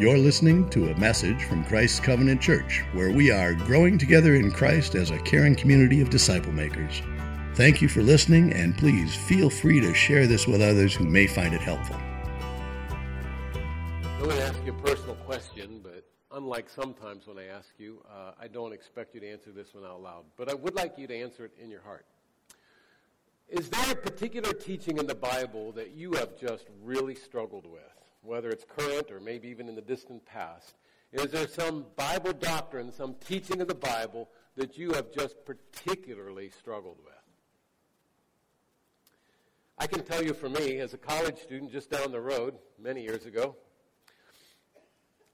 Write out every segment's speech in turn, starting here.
You're listening to a message from Christ's Covenant Church, where we are growing together in Christ as a caring community of disciple makers. Thank you for listening, and please feel free to share this with others who may find it helpful. I'm going to ask you a personal question, but unlike sometimes when I ask you, uh, I don't expect you to answer this one out loud. But I would like you to answer it in your heart. Is there a particular teaching in the Bible that you have just really struggled with? Whether it's current or maybe even in the distant past? Is there some Bible doctrine, some teaching of the Bible that you have just particularly struggled with? I can tell you for me, as a college student just down the road many years ago,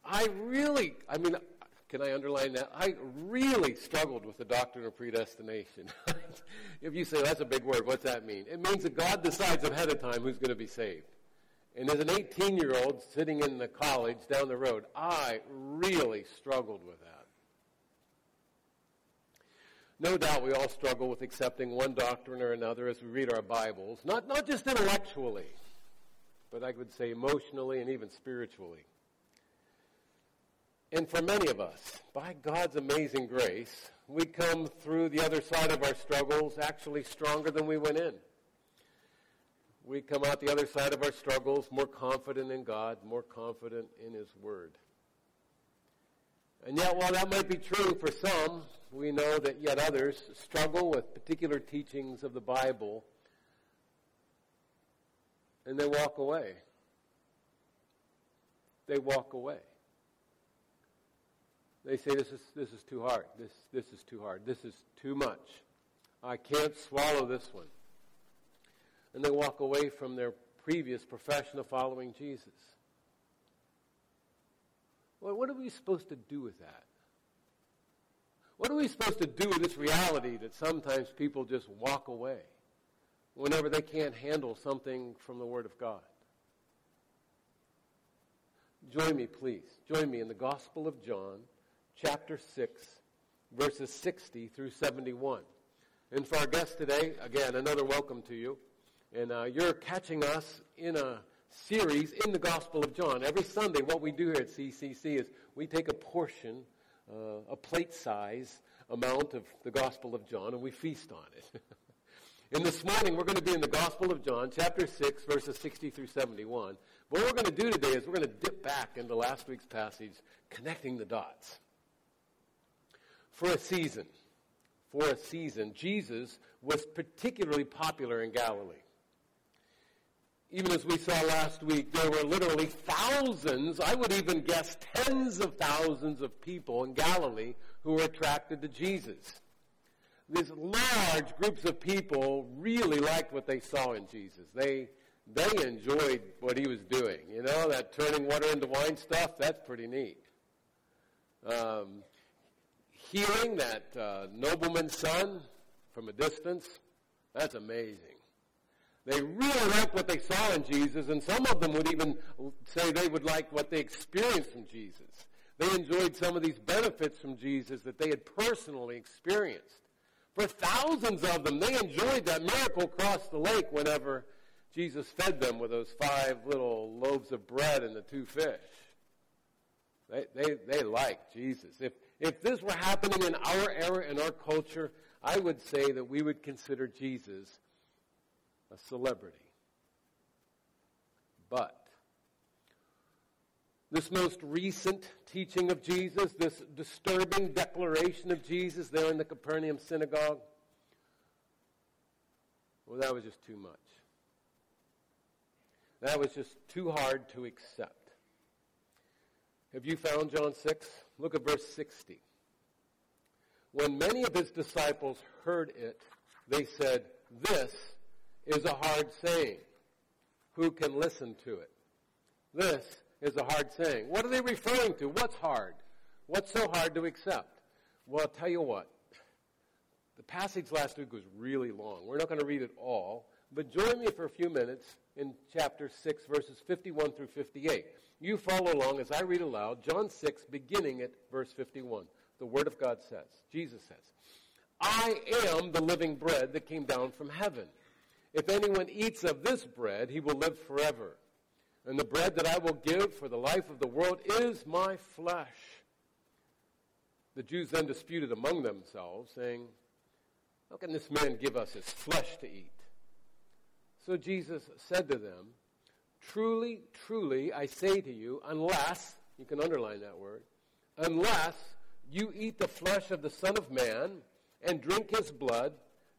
I really, I mean, can I underline that? I really struggled with the doctrine of predestination. if you say that's a big word, what's that mean? It means that God decides ahead of time who's going to be saved. And as an 18 year old sitting in the college down the road, I really struggled with that. No doubt we all struggle with accepting one doctrine or another as we read our Bibles, not, not just intellectually, but I would say emotionally and even spiritually. And for many of us, by God's amazing grace, we come through the other side of our struggles actually stronger than we went in we come out the other side of our struggles more confident in God, more confident in His Word. And yet, while that might be true for some, we know that yet others struggle with particular teachings of the Bible and they walk away. They walk away. They say, This is, this is too hard. This, this is too hard. This is too much. I can't swallow this one and they walk away from their previous profession of following Jesus. Well, what are we supposed to do with that? What are we supposed to do with this reality that sometimes people just walk away whenever they can't handle something from the Word of God? Join me, please. Join me in the Gospel of John, chapter 6, verses 60 through 71. And for our guest today, again, another welcome to you. And uh, you're catching us in a series in the Gospel of John. Every Sunday, what we do here at CCC is we take a portion, uh, a plate size amount of the Gospel of John, and we feast on it. and this morning, we're going to be in the Gospel of John, chapter 6, verses 60 through 71. What we're going to do today is we're going to dip back into last week's passage, connecting the dots. For a season, for a season, Jesus was particularly popular in Galilee even as we saw last week, there were literally thousands, I would even guess tens of thousands of people in Galilee who were attracted to Jesus. These large groups of people really liked what they saw in Jesus. They, they enjoyed what he was doing. You know, that turning water into wine stuff, that's pretty neat. Um, healing that uh, nobleman's son from a distance, that's amazing. They really liked what they saw in Jesus, and some of them would even say they would like what they experienced from Jesus. They enjoyed some of these benefits from Jesus that they had personally experienced. For thousands of them, they enjoyed that miracle across the lake whenever Jesus fed them with those five little loaves of bread and the two fish. They, they, they liked Jesus. If, if this were happening in our era, in our culture, I would say that we would consider Jesus a celebrity. But this most recent teaching of Jesus, this disturbing declaration of Jesus there in the Capernaum synagogue, well, that was just too much. That was just too hard to accept. Have you found John 6? Look at verse 60. When many of his disciples heard it, they said, This is a hard saying. Who can listen to it? This is a hard saying. What are they referring to? What's hard? What's so hard to accept? Well, I'll tell you what. The passage last week was really long. We're not going to read it all, but join me for a few minutes in chapter 6, verses 51 through 58. You follow along as I read aloud, John 6, beginning at verse 51. The Word of God says, Jesus says, I am the living bread that came down from heaven. If anyone eats of this bread, he will live forever. And the bread that I will give for the life of the world is my flesh. The Jews then disputed among themselves, saying, How can this man give us his flesh to eat? So Jesus said to them, Truly, truly, I say to you, unless, you can underline that word, unless you eat the flesh of the Son of Man and drink his blood,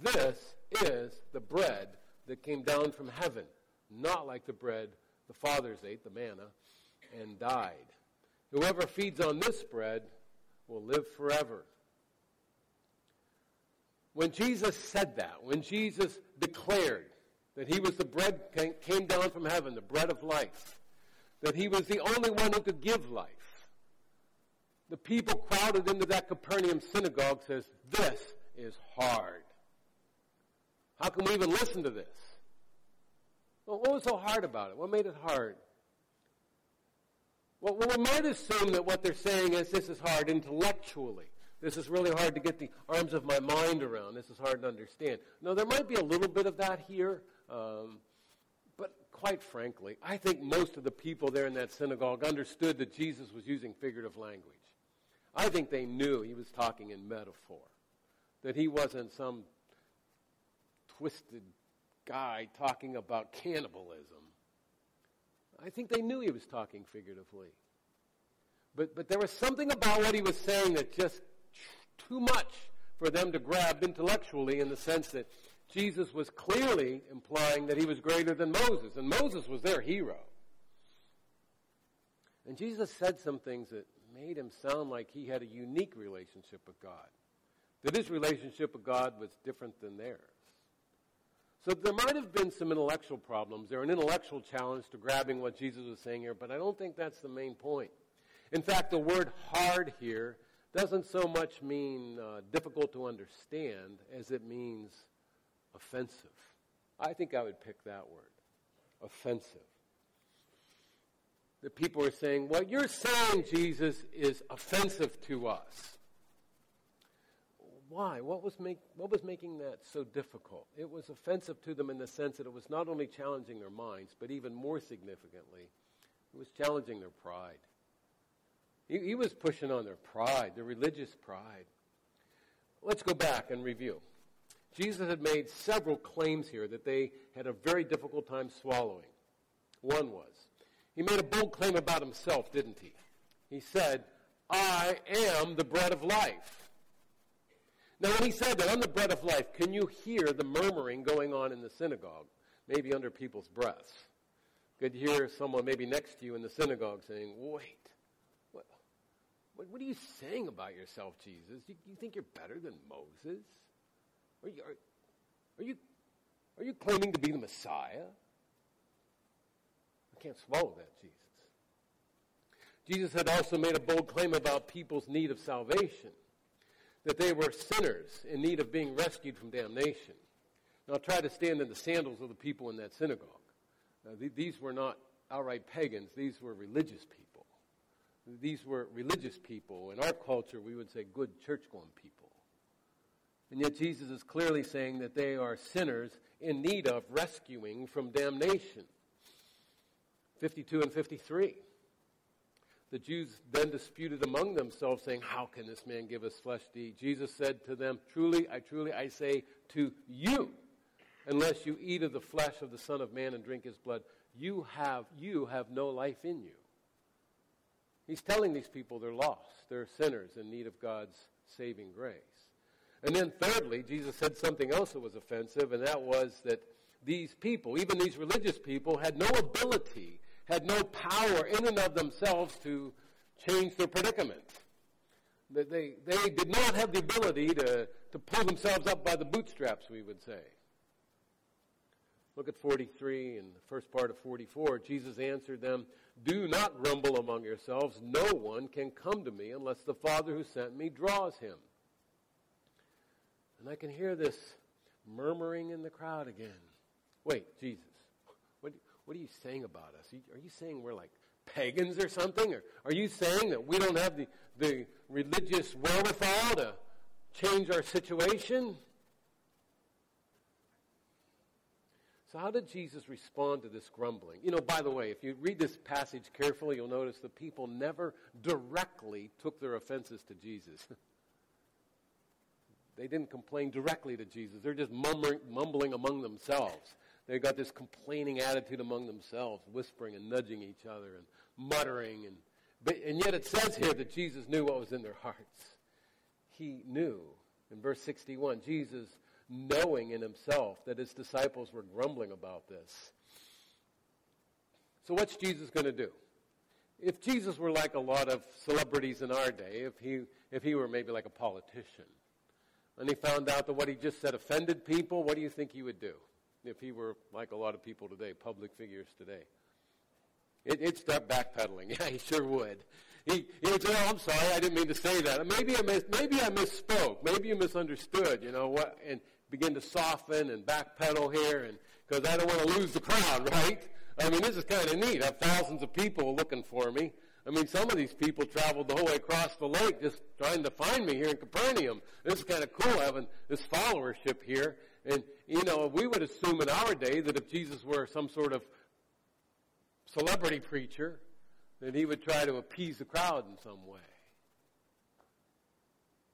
This is the bread that came down from heaven, not like the bread the fathers ate, the manna, and died. Whoever feeds on this bread will live forever. When Jesus said that, when Jesus declared that he was the bread came down from heaven, the bread of life, that he was the only one who could give life. The people crowded into that Capernaum synagogue says, this is hard. How can we even listen to this? Well, what was so hard about it? What made it hard? Well, we might assume that what they're saying is this is hard intellectually. This is really hard to get the arms of my mind around. This is hard to understand. No, there might be a little bit of that here. Um, but quite frankly, I think most of the people there in that synagogue understood that Jesus was using figurative language. I think they knew he was talking in metaphor, that he wasn't some twisted guy talking about cannibalism. I think they knew he was talking figuratively. But, but there was something about what he was saying that just too much for them to grab intellectually in the sense that Jesus was clearly implying that he was greater than Moses, and Moses was their hero. And Jesus said some things that made him sound like he had a unique relationship with God, that his relationship with God was different than theirs. So there might have been some intellectual problems. There an intellectual challenge to grabbing what Jesus was saying here, but I don't think that's the main point. In fact, the word hard here doesn't so much mean uh, difficult to understand as it means offensive. I think I would pick that word offensive. The people are saying, What you're saying, Jesus, is offensive to us. Why? What was, make, what was making that so difficult? It was offensive to them in the sense that it was not only challenging their minds, but even more significantly, it was challenging their pride. He, he was pushing on their pride, their religious pride. Let's go back and review. Jesus had made several claims here that they had a very difficult time swallowing. One was, he made a bold claim about himself, didn't he? He said, I am the bread of life. Now, when he said that, I'm the bread of life, can you hear the murmuring going on in the synagogue, maybe under people's breaths? Could you hear someone maybe next to you in the synagogue saying, Wait, what, what, are you saying about yourself, Jesus? You, you think you're better than Moses? Are you, are, are, you, are you claiming to be the Messiah? I can't swallow that, Jesus. Jesus had also made a bold claim about people's need of salvation that they were sinners in need of being rescued from damnation. Now, try to stand in the sandals of the people in that synagogue. th- these were not outright pagans, these were religious people. These were religious people. In our culture, we would say good church going people. And yet, Jesus is clearly saying that they are sinners in need of rescuing from damnation. 52 and 53. The Jews then disputed among themselves, saying, How can this man give us flesh to eat? Jesus said to them, Truly, I truly, I say to you, unless you eat of the flesh of the Son of Man and drink his blood, you have, you have no life in you. He's telling these people they're lost. They're sinners in need of God's saving grace. And then, thirdly, Jesus said something else that was offensive, and that was that these people, even these religious people, had no ability had no power in and of themselves to change their predicament. They, they, did not have the ability to, to pull themselves up by the bootstraps, we would say. Look at 43 and the first part of 44. Jesus answered them, Do not grumble among yourselves. No one can come to me unless the Father who sent me draws him. And I can hear this murmuring in the crowd again. Wait, Jesus, what, are you saying about us? Are you saying we're like pagans or something? Or are you saying that we don't have the, the religious wherewithal to change our situation? So, how did Jesus respond to this grumbling? You know, by the way, if you read this passage carefully, you'll notice the people never directly took their offenses to Jesus. they didn't complain directly to Jesus. They're just mumbling, mumbling among themselves. They got this complaining attitude among themselves, whispering and nudging each other and muttering. And, but, and yet it says here that Jesus knew what was in their hearts. He knew. In verse 61, Jesus knowing in himself that his disciples were grumbling about this. So, what's Jesus going to do? If Jesus were like a lot of celebrities in our day, if he, if he were maybe like a politician, and he found out that what he just said offended people, what do you think he would do if he were like a lot of people today, public figures today? It, would start backpedaling. Yeah, he sure would. He, he would say, "Oh, I'm sorry, I didn't mean to say that. Maybe I mis- maybe I misspoke. Maybe you misunderstood. You know what?" And begin to soften and backpedal here, and because I don't want to lose the crowd, right? I mean, this is kind of neat. I have thousands of people looking for me. I mean, some of these people traveled the whole way across the lake just trying to find me here in Capernaum. This is kind of cool having this followership here. And, you know, we would assume in our day that if Jesus were some sort of celebrity preacher, that he would try to appease the crowd in some way.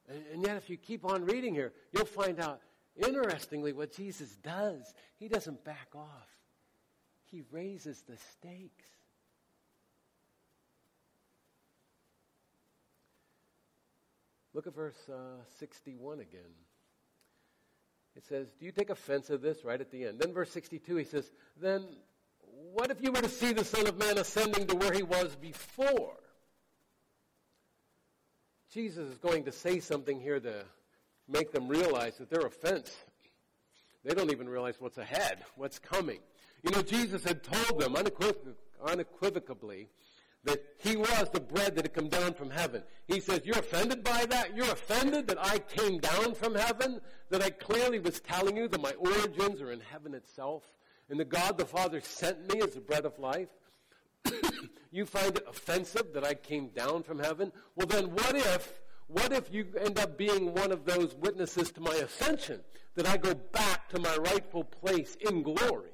And, and yet, if you keep on reading here, you'll find out Interestingly, what Jesus does, he doesn't back off, he raises the stakes. Look at verse uh, 61 again. It says, Do you take offense of this right at the end? Then, verse 62, he says, Then what if you were to see the Son of Man ascending to where he was before? Jesus is going to say something here to make them realize that their offense, they don't even realize what's ahead, what's coming. You know, Jesus had told them unequiv- unequivocally that he was the bread that had come down from heaven. He says, You're offended by that? You're offended that I came down from heaven? That I clearly was telling you that my origins are in heaven itself? And that God the Father sent me as the bread of life? you find it offensive that I came down from heaven? Well, then what if what if you end up being one of those witnesses to my ascension? That I go back to my rightful place in glory?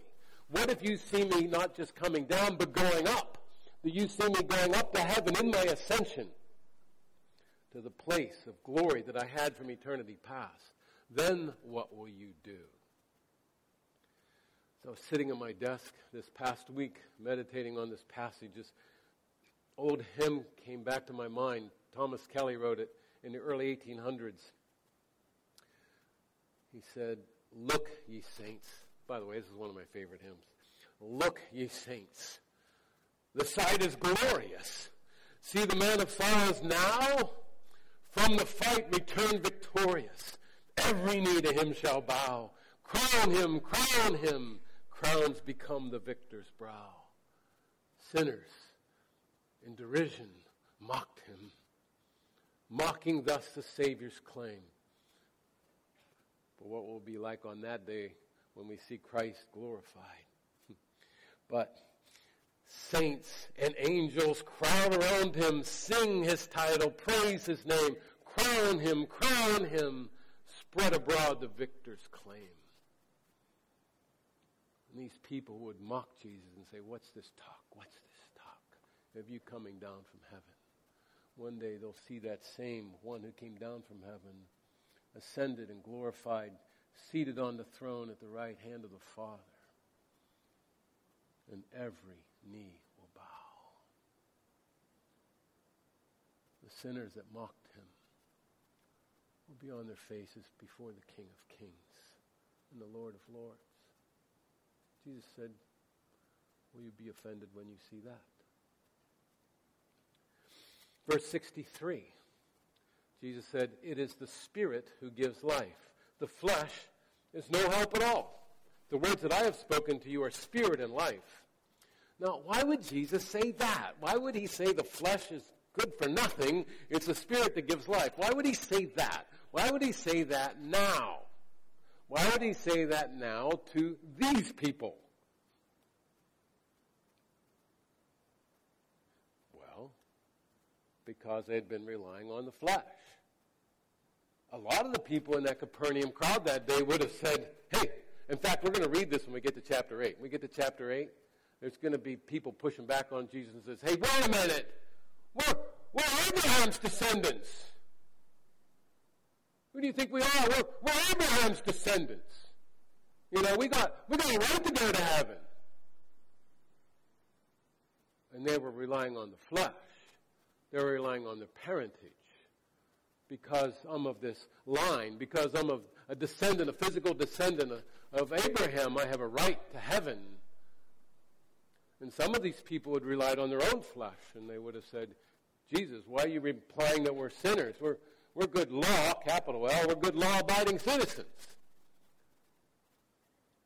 What if you see me not just coming down, but going up? That you see me going up to heaven in my ascension to the place of glory that I had from eternity past? Then what will you do? So sitting at my desk this past week, meditating on this passage. This old hymn came back to my mind. Thomas Kelly wrote it in the early 1800s. He said, Look, ye saints. By the way, this is one of my favorite hymns. Look, ye saints. The sight is glorious. See the man of sorrows now from the fight return victorious. Every knee to him shall bow. Crown him, crown him. Crowns become the victor's brow. Sinners in derision mocked him mocking thus the Savior's claim. But what will be like on that day when we see Christ glorified? but saints and angels crowd around him, sing his title, praise his name, crown him, crown him, spread abroad the victor's claim. And these people would mock Jesus and say, What's this talk? What's this talk of you coming down from heaven? one day they'll see that same one who came down from heaven, ascended and glorified, seated on the throne at the right hand of the Father. And every knee will bow. The sinners that mocked him will be on their faces before the King of Kings and the Lord of Lords. Jesus said, Will you be offended when you see that? Verse 63, Jesus said, It is the Spirit who gives life. The flesh is no help at all. The words that I have spoken to you are spirit and life. Now, why would Jesus say that? Why would he say the flesh is good for nothing? It's the spirit that gives life. Why would he say that? Why would he say that now? Why would he say that now to these people? Well, because they had been relying on the flesh. A lot of the people in that Capernaum crowd that day would have said, hey, in fact, we're going to read this when we get to chapter 8. When we get to chapter 8, there's going to be people pushing back on Jesus and says, hey, wait a minute. We're, we're Abraham's descendants. Who do you think we are? We're, we're Abraham's descendants. You know, we got, we got a right to go to heaven. And they were relying on the flesh. They were relying on their parentage. Because I'm of this line, because I'm of a descendant, a physical descendant of Abraham, I have a right to heaven. And some of these people had relied on their own flesh, and they would have said, Jesus, why are you implying that we're sinners? We're, we're good law, capital L, we're good law abiding citizens.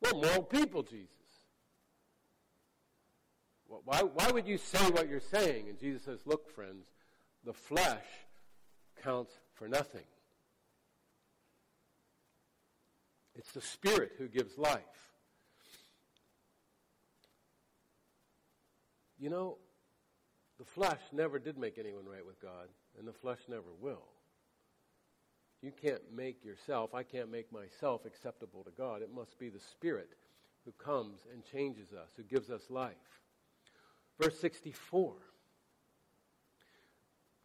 We're moral people, Jesus. Why, why would you say what you're saying? And Jesus says, Look, friends, the flesh counts for nothing. It's the Spirit who gives life. You know, the flesh never did make anyone right with God, and the flesh never will. You can't make yourself, I can't make myself acceptable to God. It must be the Spirit who comes and changes us, who gives us life. Verse 64.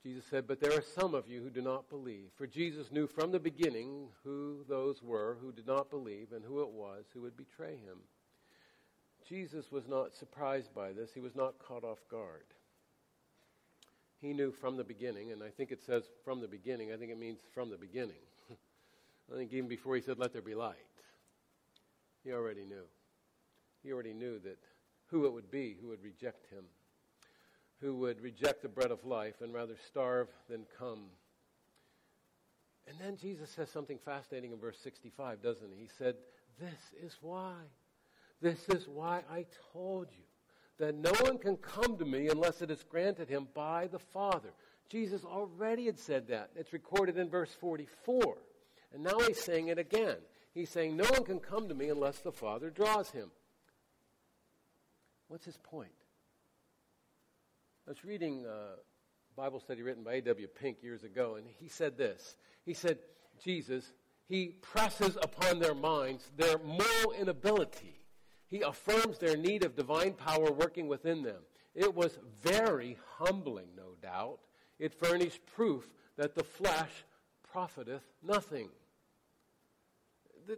Jesus said, But there are some of you who do not believe. For Jesus knew from the beginning who those were who did not believe and who it was who would betray him. Jesus was not surprised by this. He was not caught off guard. He knew from the beginning, and I think it says from the beginning. I think it means from the beginning. I think even before he said, Let there be light, he already knew. He already knew that who it would be who would reject him who would reject the bread of life and rather starve than come. And then Jesus says something fascinating in verse 65, doesn't he? He said, This is why. This is why I told you that no one can come to me unless it is granted him by the Father. Jesus already had said that. It's recorded in verse 44. And now he's saying it again. He's saying, No one can come to me unless the Father draws him. What's his point? I was reading a Bible study written by A.W. Pink years ago, and he said this. He said, Jesus, he presses upon their minds their moral inability. He affirms their need of divine power working within them. It was very humbling, no doubt. It furnished proof that the flesh profiteth nothing.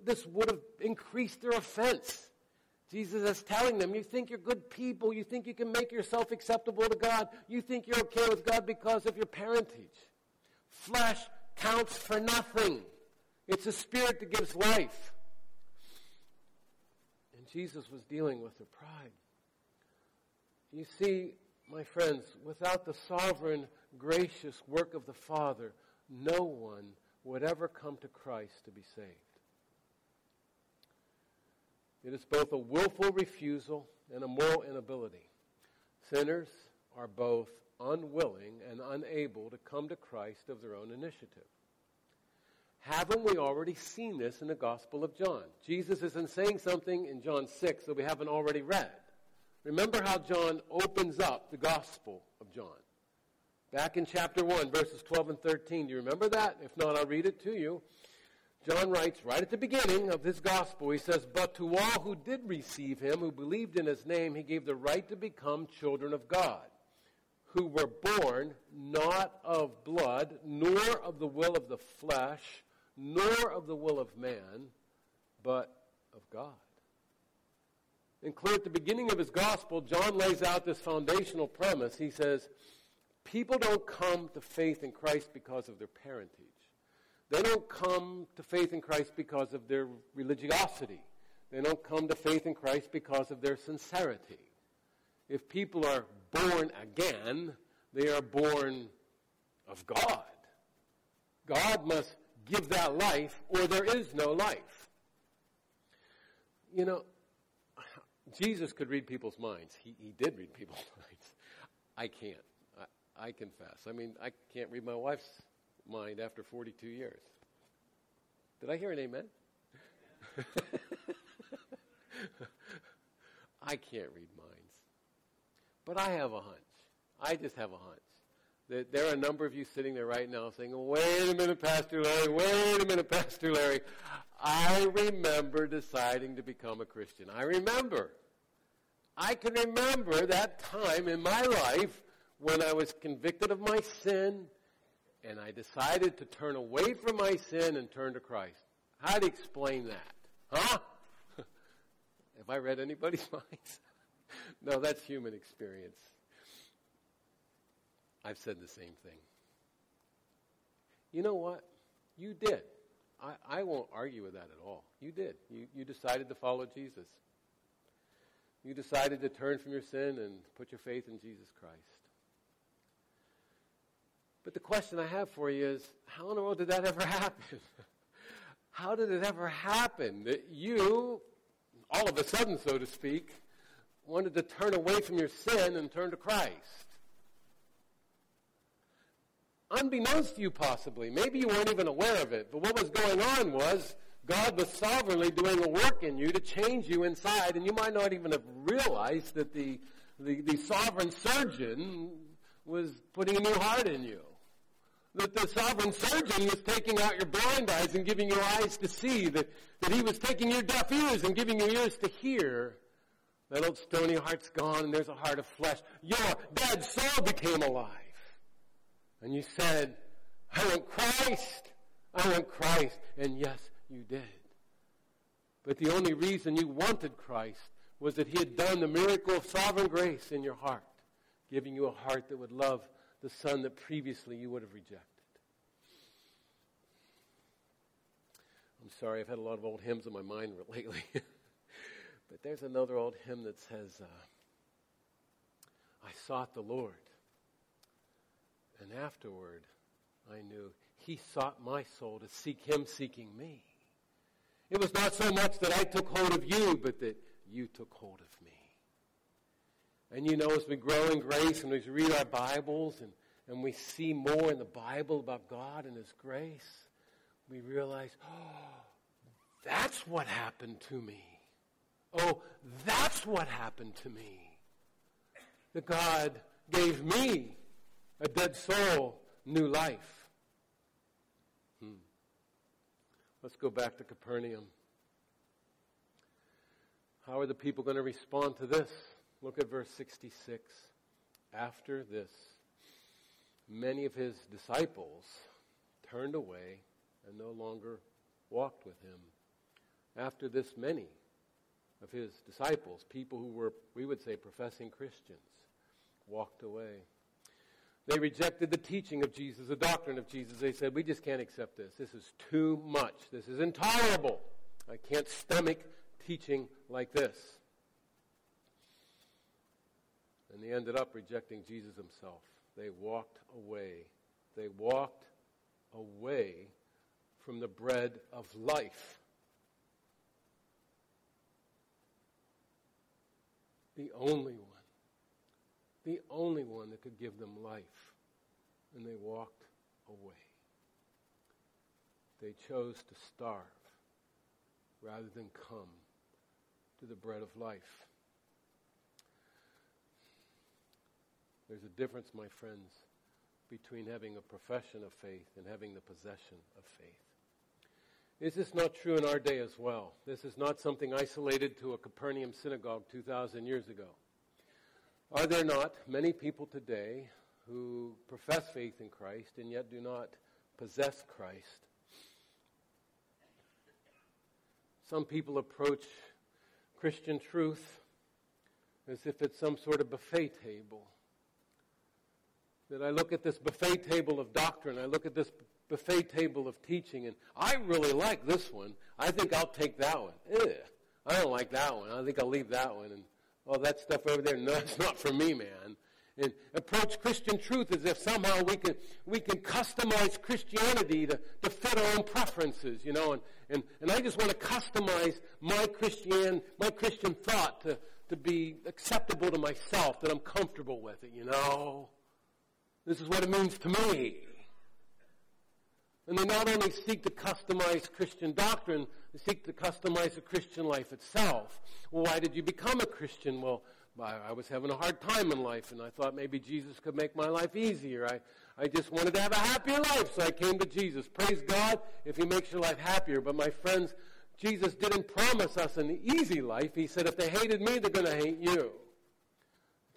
This would have increased their offense. Jesus is telling them, you think you're good people, you think you can make yourself acceptable to God, you think you're okay with God because of your parentage. Flesh counts for nothing. It's a spirit that gives life. Jesus was dealing with their pride. You see, my friends, without the sovereign, gracious work of the Father, no one would ever come to Christ to be saved. It is both a willful refusal and a moral inability. Sinners are both unwilling and unable to come to Christ of their own initiative. Haven't we already seen this in the Gospel of John? Jesus isn't saying something in John 6 that we haven't already read. Remember how John opens up the Gospel of John. Back in chapter 1, verses 12 and 13. Do you remember that? If not, I'll read it to you. John writes right at the beginning of his gospel, he says, But to all who did receive him, who believed in his name, he gave the right to become children of God, who were born not of blood, nor of the will of the flesh, nor of the will of man, but of God. And clear at the beginning of his gospel, John lays out this foundational premise. He says, People don't come to faith in Christ because of their parentage. They don't come to faith in Christ because of their religiosity. They don't come to faith in Christ because of their sincerity. If people are born again, they are born of God. God must give that life, or there is no life. You know, Jesus could read people's minds. He, he did read people's minds. I can't. I, I confess. I mean, I can't read my wife's mind after 42 years. Did I hear an amen? I can't read minds. But I have a hunch. I just have a hunch. That there are a number of you sitting there right now saying, wait a minute, Pastor Larry, wait a minute, Pastor Larry. I remember deciding to become a Christian. I remember. I can remember that time in my life when I was convicted of my sin and I decided to turn away from my sin and turn to Christ. How do you explain that? Huh? Have I read anybody's minds? no, that's human experience. I've said the same thing. You know what? You did. I, I won't argue with that at all. You did. You, you decided to follow Jesus. You decided to turn from your sin and put your faith in Jesus Christ. But the question I have for you is how in the world did that ever happen? how did it ever happen that you, all of a sudden, so to speak, wanted to turn away from your sin and turn to Christ? Unbeknownst to you, possibly. Maybe you weren't even aware of it. But what was going on was God was sovereignly doing a work in you to change you inside, and you might not even have realized that the, the, the sovereign surgeon was putting a new heart in you. That the sovereign surgeon was taking out your blind eyes and giving you eyes to see, that, that he was taking your deaf ears and giving you ears to hear. That old stony heart's gone and there's a heart of flesh. Your dead soul became alive. And you said, I want Christ. I want Christ. And yes, you did. But the only reason you wanted Christ was that he had done the miracle of sovereign grace in your heart, giving you a heart that would love the son that previously you would have rejected. I'm sorry, I've had a lot of old hymns in my mind lately. but there's another old hymn that says, uh, I sought the Lord, and afterward I knew he sought my soul to seek him seeking me. It was not so much that I took hold of you, but that you took hold of me. And you know, as we grow in grace and we read our Bibles and, and we see more in the Bible about God and His grace, we realize, oh, that's what happened to me. Oh, that's what happened to me. That God gave me, a dead soul, new life. Hmm. Let's go back to Capernaum. How are the people going to respond to this? Look at verse 66. After this, many of his disciples turned away and no longer walked with him. After this, many of his disciples, people who were, we would say, professing Christians, walked away. They rejected the teaching of Jesus, the doctrine of Jesus. They said, We just can't accept this. This is too much. This is intolerable. I can't stomach teaching like this. And they ended up rejecting Jesus himself. They walked away. They walked away from the bread of life. The only one the only one that could give them life. And they walked away. They chose to starve rather than come to the bread of life. There's a difference, my friends, between having a profession of faith and having the possession of faith. Is this not true in our day as well? This is not something isolated to a Capernaum synagogue 2,000 years ago. Are there not many people today who profess faith in Christ and yet do not possess Christ? Some people approach Christian truth as if it's some sort of buffet table. That I look at this buffet table of doctrine, I look at this buffet table of teaching, and I really like this one. I think I'll take that one. Ugh, I don't like that one. I think I'll leave that one. And all that stuff over there, no, it's not for me, man. and approach Christian truth as if somehow we can, we can customize Christianity to, to fit our own preferences, you know, and, and, and I just want to customize my Christian, my Christian thought to, to be acceptable to myself, that I'm comfortable with it, you know. This is what it means to me. And they not only seek to customize Christian doctrine, they seek to customize the Christian life itself. Well, why did you become a Christian? Well, I was having a hard time in life, and I thought maybe Jesus could make my life easier. I, I just wanted to have a happier life, so I came to Jesus. Praise God if He makes your life happier. But my friends, Jesus didn't promise us an easy life. He said, if they hated me, they're going to hate you.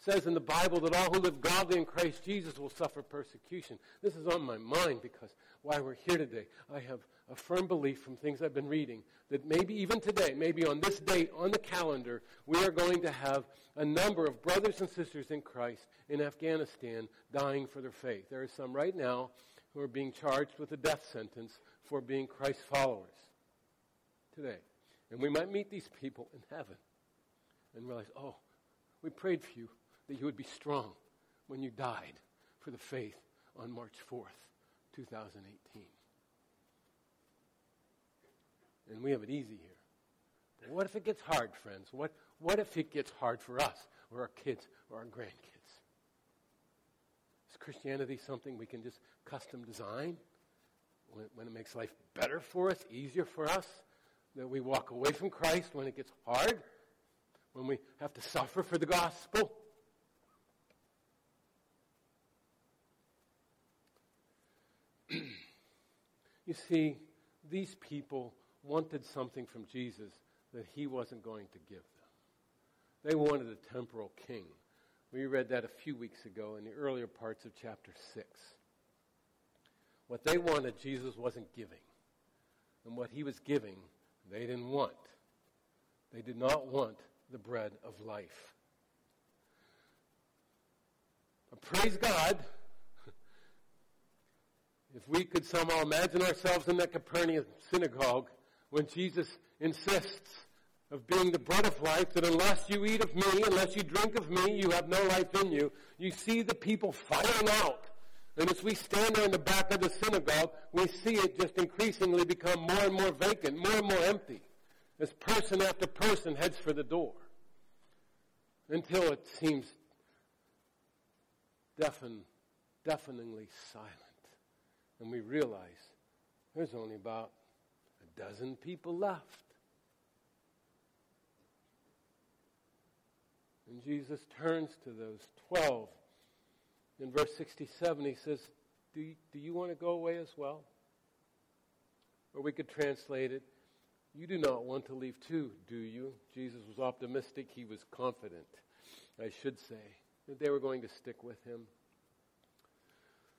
Says in the Bible that all who live godly in Christ Jesus will suffer persecution. This is on my mind because why we're here today. I have a firm belief from things I've been reading that maybe even today, maybe on this date on the calendar, we are going to have a number of brothers and sisters in Christ in Afghanistan dying for their faith. There are some right now who are being charged with a death sentence for being Christ followers today. And we might meet these people in heaven and realize, oh, we prayed for you that you would be strong when you died for the faith on March 4th, 2018 and we have it easy here. But what if it gets hard, friends? What, what if it gets hard for us or our kids or our grandkids? Is Christianity something we can just custom design when, when it makes life better for us, easier for us? That we walk away from Christ when it gets hard? When we have to suffer for the gospel? You see, these people wanted something from Jesus that he wasn't going to give them. They wanted a temporal king. We read that a few weeks ago in the earlier parts of chapter 6. What they wanted, Jesus wasn't giving. And what he was giving, they didn't want. They did not want the bread of life. But praise God, if we could somehow imagine ourselves in that Capernaum synagogue when Jesus insists of being the bread of life, that unless you eat of me, unless you drink of me, you have no life in you. You see the people filing out. And as we stand there in the back of the synagogue, we see it just increasingly become more and more vacant, more and more empty, as person after person heads for the door. Until it seems deafen, deafeningly silent. And we realize there's only about a dozen people left. And Jesus turns to those 12. In verse 67, he says, Do you, do you want to go away as well? Or we could translate it, You do not want to leave too, do you? Jesus was optimistic. He was confident, I should say, that they were going to stick with him.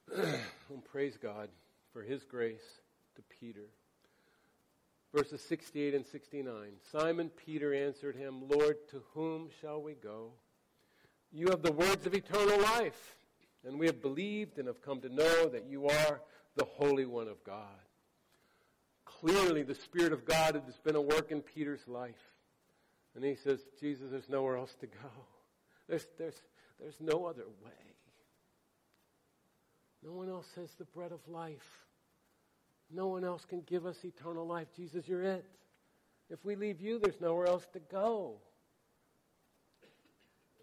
and praise God for his grace to Peter verses 68 and 69. Simon Peter answered him, Lord, to whom shall we go? You have the words of eternal life, and we have believed and have come to know that you are the Holy One of God. Clearly, the Spirit of God has been at work in Peter's life. And he says, Jesus, there's nowhere else to go. There's, there's, there's no other way. No one else has the bread of life. No one else can give us eternal life. Jesus, you're it. If we leave you, there's nowhere else to go.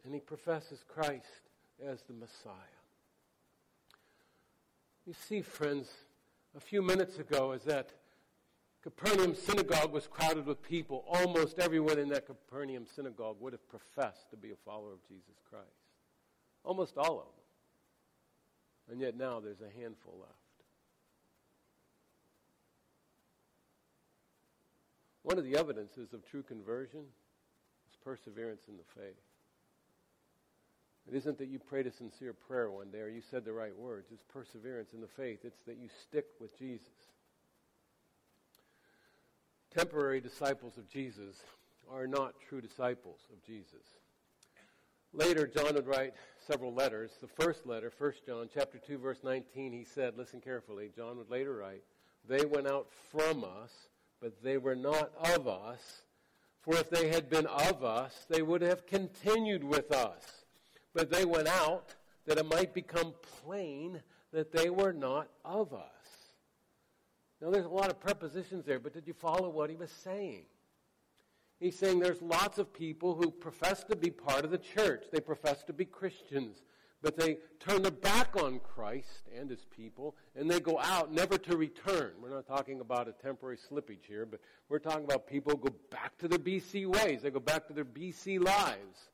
And he professes Christ as the Messiah. You see, friends, a few minutes ago, as that Capernaum synagogue was crowded with people, almost everyone in that Capernaum synagogue would have professed to be a follower of Jesus Christ. Almost all of them. And yet now there's a handful left. One of the evidences of true conversion is perseverance in the faith. It isn't that you prayed a sincere prayer one day or you said the right words. It's perseverance in the faith. It's that you stick with Jesus. Temporary disciples of Jesus are not true disciples of Jesus. Later, John would write several letters. The first letter, 1 John chapter 2, verse 19, he said, listen carefully, John would later write, They went out from us but they were not of us. For if they had been of us, they would have continued with us. But they went out that it might become plain that they were not of us. Now, there's a lot of prepositions there, but did you follow what he was saying? He's saying there's lots of people who profess to be part of the church. They profess to be Christians, but they turn their back on Christ and his people, and they go out never to return. We're not talking about a temporary slippage here, but we're talking about people who go back to their BC ways. They go back to their BC lives.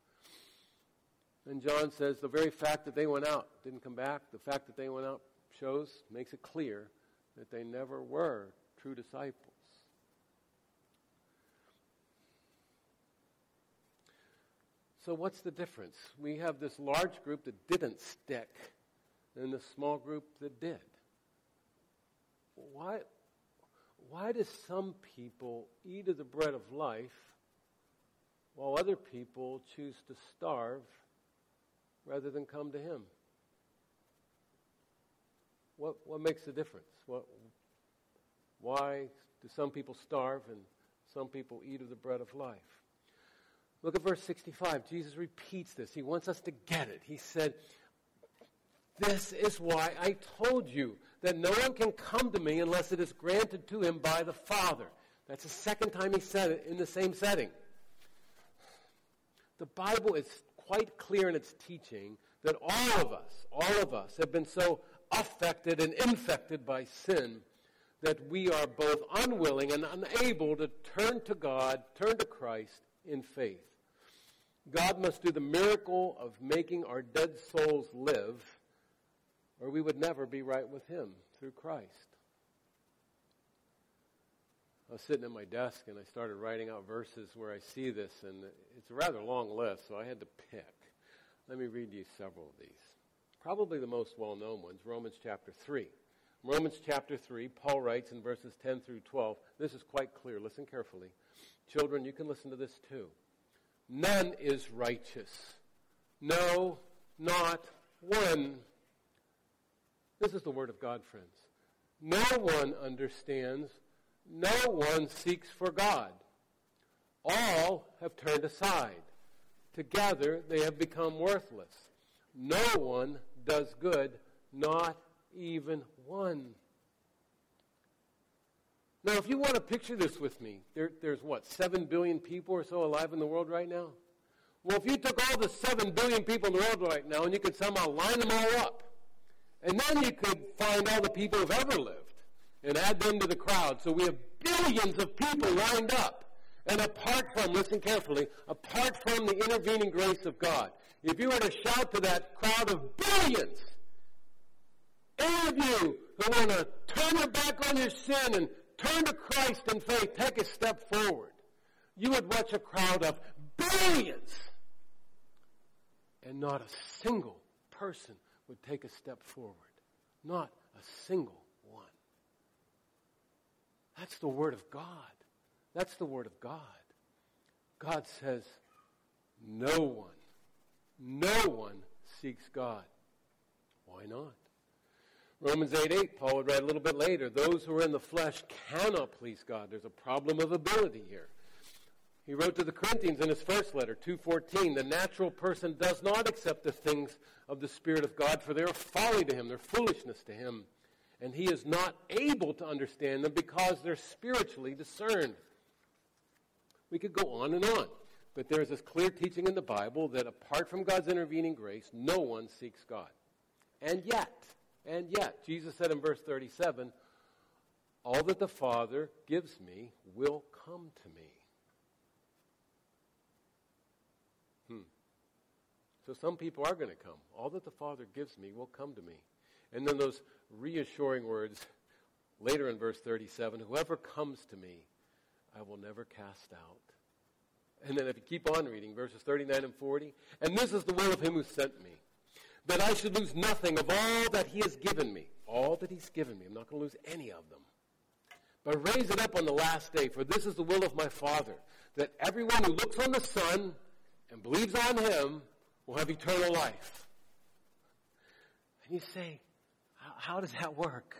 And John says the very fact that they went out, didn't come back, the fact that they went out shows, makes it clear that they never were true disciples. So, what's the difference? We have this large group that didn't stick and the small group that did. Why, why do some people eat of the bread of life while other people choose to starve rather than come to Him? What, what makes the difference? What, why do some people starve and some people eat of the bread of life? Look at verse 65. Jesus repeats this. He wants us to get it. He said, This is why I told you that no one can come to me unless it is granted to him by the Father. That's the second time he said it in the same setting. The Bible is quite clear in its teaching that all of us, all of us, have been so affected and infected by sin that we are both unwilling and unable to turn to God, turn to Christ in faith. God must do the miracle of making our dead souls live, or we would never be right with Him through Christ. I was sitting at my desk and I started writing out verses where I see this, and it's a rather long list, so I had to pick. Let me read you several of these. Probably the most well known ones, Romans chapter 3. Romans chapter 3, Paul writes in verses 10 through 12. This is quite clear. Listen carefully. Children, you can listen to this too. None is righteous. No, not one. This is the word of God, friends. No one understands. No one seeks for God. All have turned aside. Together they have become worthless. No one does good, not even one. Now, if you want to picture this with me, there, there's what, 7 billion people or so alive in the world right now? Well, if you took all the 7 billion people in the world right now and you could somehow line them all up, and then you could find all the people who've ever lived and add them to the crowd, so we have billions of people lined up. And apart from, listen carefully, apart from the intervening grace of God, if you were to shout to that crowd of billions, any of you who want to turn your back on your sin and turn to Christ in faith, take a step forward, you would watch a crowd of billions. And not a single person would take a step forward. Not a single one. That's the Word of God. That's the Word of God. God says, no one, no one seeks God. Why not? Romans 8 8, Paul would write a little bit later, those who are in the flesh cannot please God. There's a problem of ability here. He wrote to the Corinthians in his first letter, 2:14, the natural person does not accept the things of the spirit of God for they are folly to him, they're foolishness to him, and he is not able to understand them because they're spiritually discerned. We could go on and on, but there's this clear teaching in the Bible that apart from God's intervening grace, no one seeks God. And yet, and yet, Jesus said in verse 37, All that the Father gives me will come to me. Hmm. So some people are going to come. All that the Father gives me will come to me. And then those reassuring words later in verse 37 Whoever comes to me, I will never cast out. And then if you keep on reading, verses 39 and 40, and this is the will of him who sent me that I should lose nothing of all that he has given me. All that he's given me. I'm not going to lose any of them. But raise it up on the last day, for this is the will of my Father, that everyone who looks on the Son and believes on him will have eternal life. And you say, how does that work?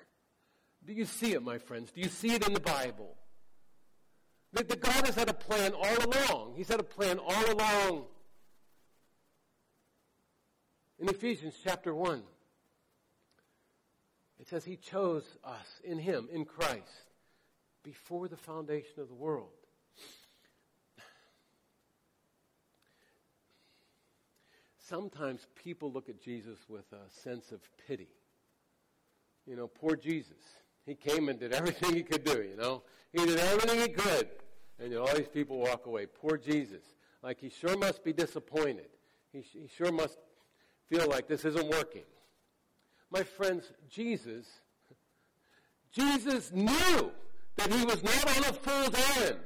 Do you see it, my friends? Do you see it in the Bible? That, God has had a plan all along. He's had a plan all along In Ephesians chapter 1, it says he chose us in him, in Christ, before the foundation of the world. Sometimes people look at Jesus with a sense of pity. You know, poor Jesus. He came and did everything he could do, you know. He did everything he could. And you know, all these people walk away. Poor Jesus. Like he sure must be disappointed. He, he sure must feel like this isn't working. My friends, Jesus, Jesus knew that he was not on a fool's errand.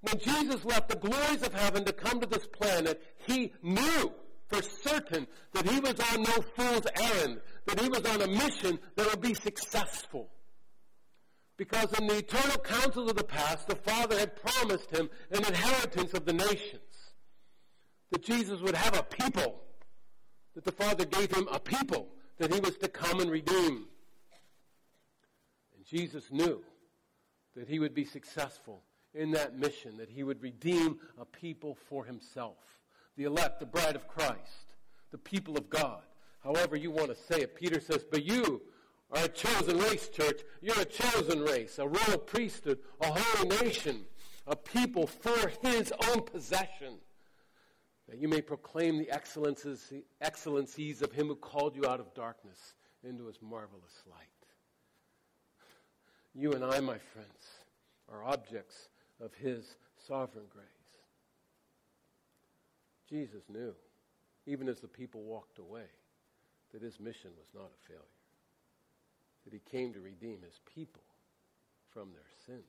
When Jesus left the glories of heaven to come to this planet, he knew for certain that he was on no fool's errand, that he was on a mission that would be successful. Because in the eternal counsels of the past, the Father had promised him an inheritance of the nations. That Jesus would have a people. That the Father gave him a people that he was to come and redeem. And Jesus knew that he would be successful in that mission, that he would redeem a people for himself. The elect, the bride of Christ, the people of God. However you want to say it. Peter says, But you are a chosen race, church. You're a chosen race, a royal priesthood, a holy nation, a people for his own possession, that you may proclaim the excellencies, excellencies of him who called you out of darkness into his marvelous light. You and I, my friends, are objects of his sovereign grace. Jesus knew, even as the people walked away, that his mission was not a failure that he came to redeem his people from their sins.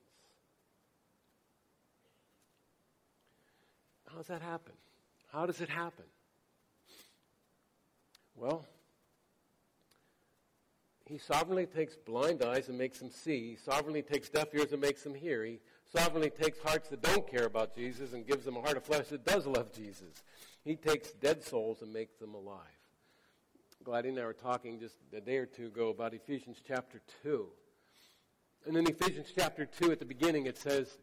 How does that happen? How does it happen? Well, he sovereignly takes blind eyes and makes them see. He sovereignly takes deaf ears and makes them hear. He sovereignly takes hearts that don't care about Jesus and gives them a heart of flesh that does love Jesus. He takes dead souls and makes them alive. Gladys and I were talking just a day or two ago about Ephesians chapter 2. And in Ephesians chapter 2, at the beginning, it says,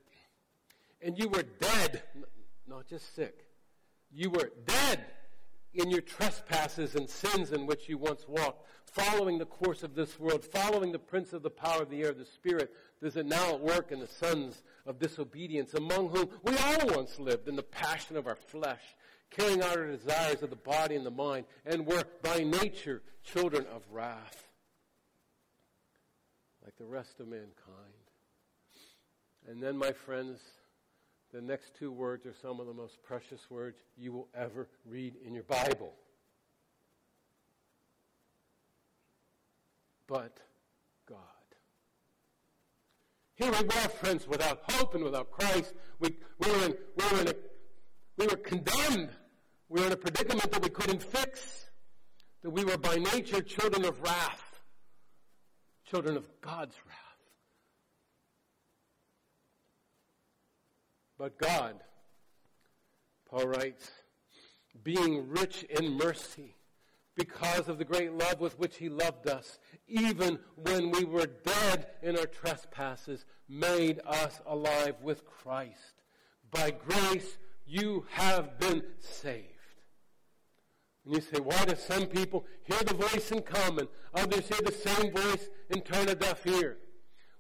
And you were dead, not just sick. You were dead in your trespasses and sins in which you once walked, following the course of this world, following the prince of the power of the air, the Spirit that is now at work in the sons of disobedience, among whom we all once lived in the passion of our flesh carrying out our desires of the body and the mind, and were by nature children of wrath, like the rest of mankind. And then, my friends, the next two words are some of the most precious words you will ever read in your Bible. But God. Here we were, friends, without hope and without Christ. We, we, were, in, we, were, in a, we were condemned we were in a predicament that we couldn't fix, that we were by nature children of wrath, children of God's wrath. But God, Paul writes, being rich in mercy, because of the great love with which he loved us, even when we were dead in our trespasses, made us alive with Christ. By grace you have been saved. And you say, why do some people hear the voice in common, others hear the same voice and turn a deaf ear?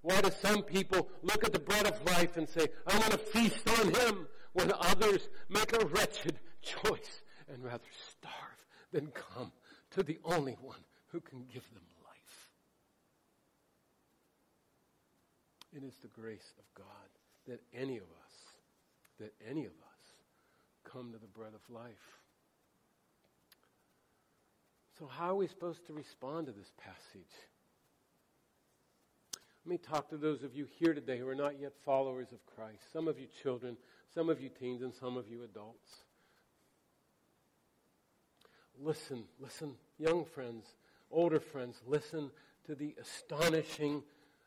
Why do some people look at the bread of life and say, I want to feast on him, when others make a wretched choice and rather starve than come to the only one who can give them life? It is the grace of God that any of us, that any of us come to the bread of life. So, how are we supposed to respond to this passage? Let me talk to those of you here today who are not yet followers of Christ. Some of you children, some of you teens, and some of you adults. Listen, listen, young friends, older friends, listen to the astonishing,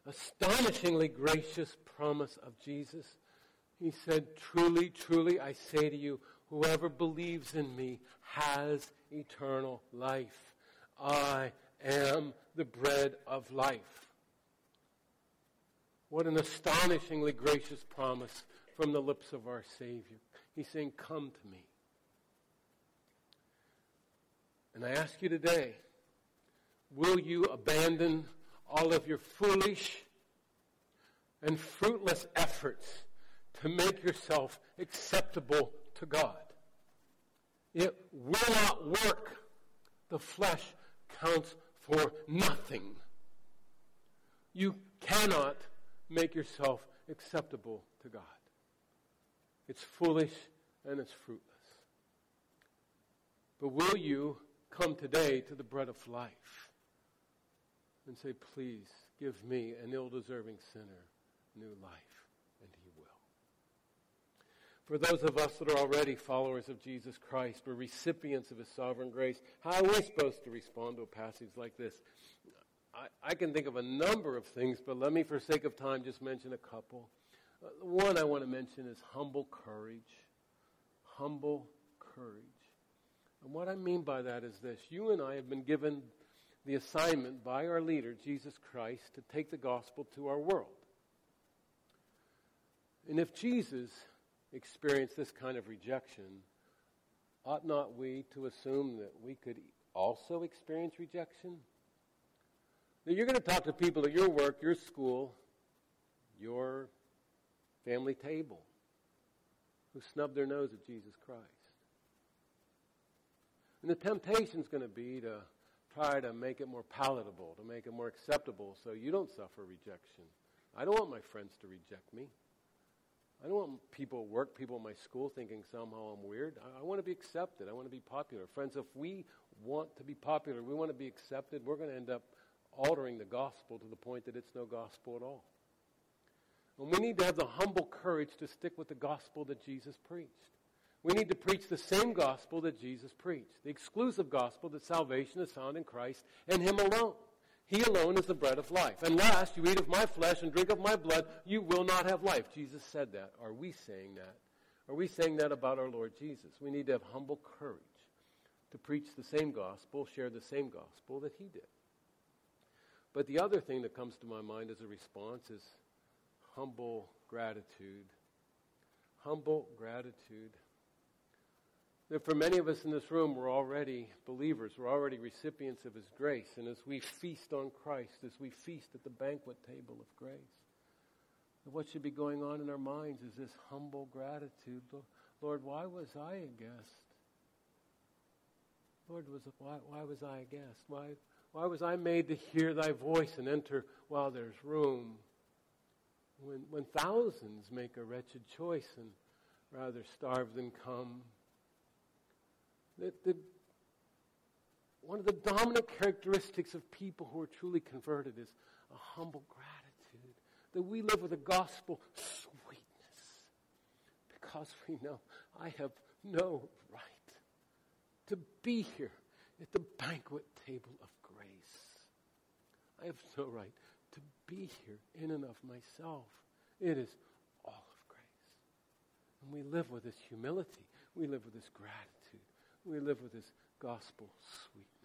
astonishingly gracious promise of Jesus. He said, Truly, truly, I say to you, whoever believes in me has eternal life. I am the bread of life. What an astonishingly gracious promise from the lips of our Savior. He's saying, Come to me. And I ask you today, will you abandon all of your foolish and fruitless efforts to make yourself acceptable to God? It will not work. The flesh counts for nothing. You cannot make yourself acceptable to God. It's foolish and it's fruitless. But will you come today to the bread of life and say, Please give me, an ill deserving sinner, new life? And he will. For those of us that are already followers of Jesus Christ, we're recipients of his sovereign grace, how are we supposed to respond to a passage like this? I, I can think of a number of things, but let me, for sake of time, just mention a couple. Uh, one I want to mention is humble courage. Humble courage. And what I mean by that is this you and I have been given the assignment by our leader, Jesus Christ, to take the gospel to our world. And if Jesus experienced this kind of rejection, ought not we to assume that we could also experience rejection? Now, you're going to talk to people at your work, your school, your family table who snub their nose at Jesus Christ. And the temptation is going to be to try to make it more palatable, to make it more acceptable so you don't suffer rejection. I don't want my friends to reject me. I don't want people at work, people at my school thinking somehow I'm weird. I, I want to be accepted. I want to be popular. Friends, if we want to be popular, we want to be accepted, we're going to end up altering the gospel to the point that it's no gospel at all. And we need to have the humble courage to stick with the gospel that Jesus preached. We need to preach the same gospel that Jesus preached, the exclusive gospel that salvation is found in Christ and Him alone. He alone is the bread of life. Unless you eat of my flesh and drink of my blood, you will not have life. Jesus said that. Are we saying that? Are we saying that about our Lord Jesus? We need to have humble courage to preach the same gospel, share the same gospel that He did. But the other thing that comes to my mind as a response is humble gratitude. Humble gratitude. That for many of us in this room, we're already believers. We're already recipients of His grace. And as we feast on Christ, as we feast at the banquet table of grace, what should be going on in our minds is this humble gratitude. Lord, why was I a guest? Lord, was, why, why was I a guest? Why, why was I made to hear thy voice and enter while there's room? When, when thousands make a wretched choice and rather starve than come. The, the, one of the dominant characteristics of people who are truly converted is a humble gratitude. That we live with a gospel sweetness because we know I have no right to be here at the banquet table of I have no right to be here in and of myself. It is all of grace. And we live with this humility. We live with this gratitude. We live with this gospel sweetness.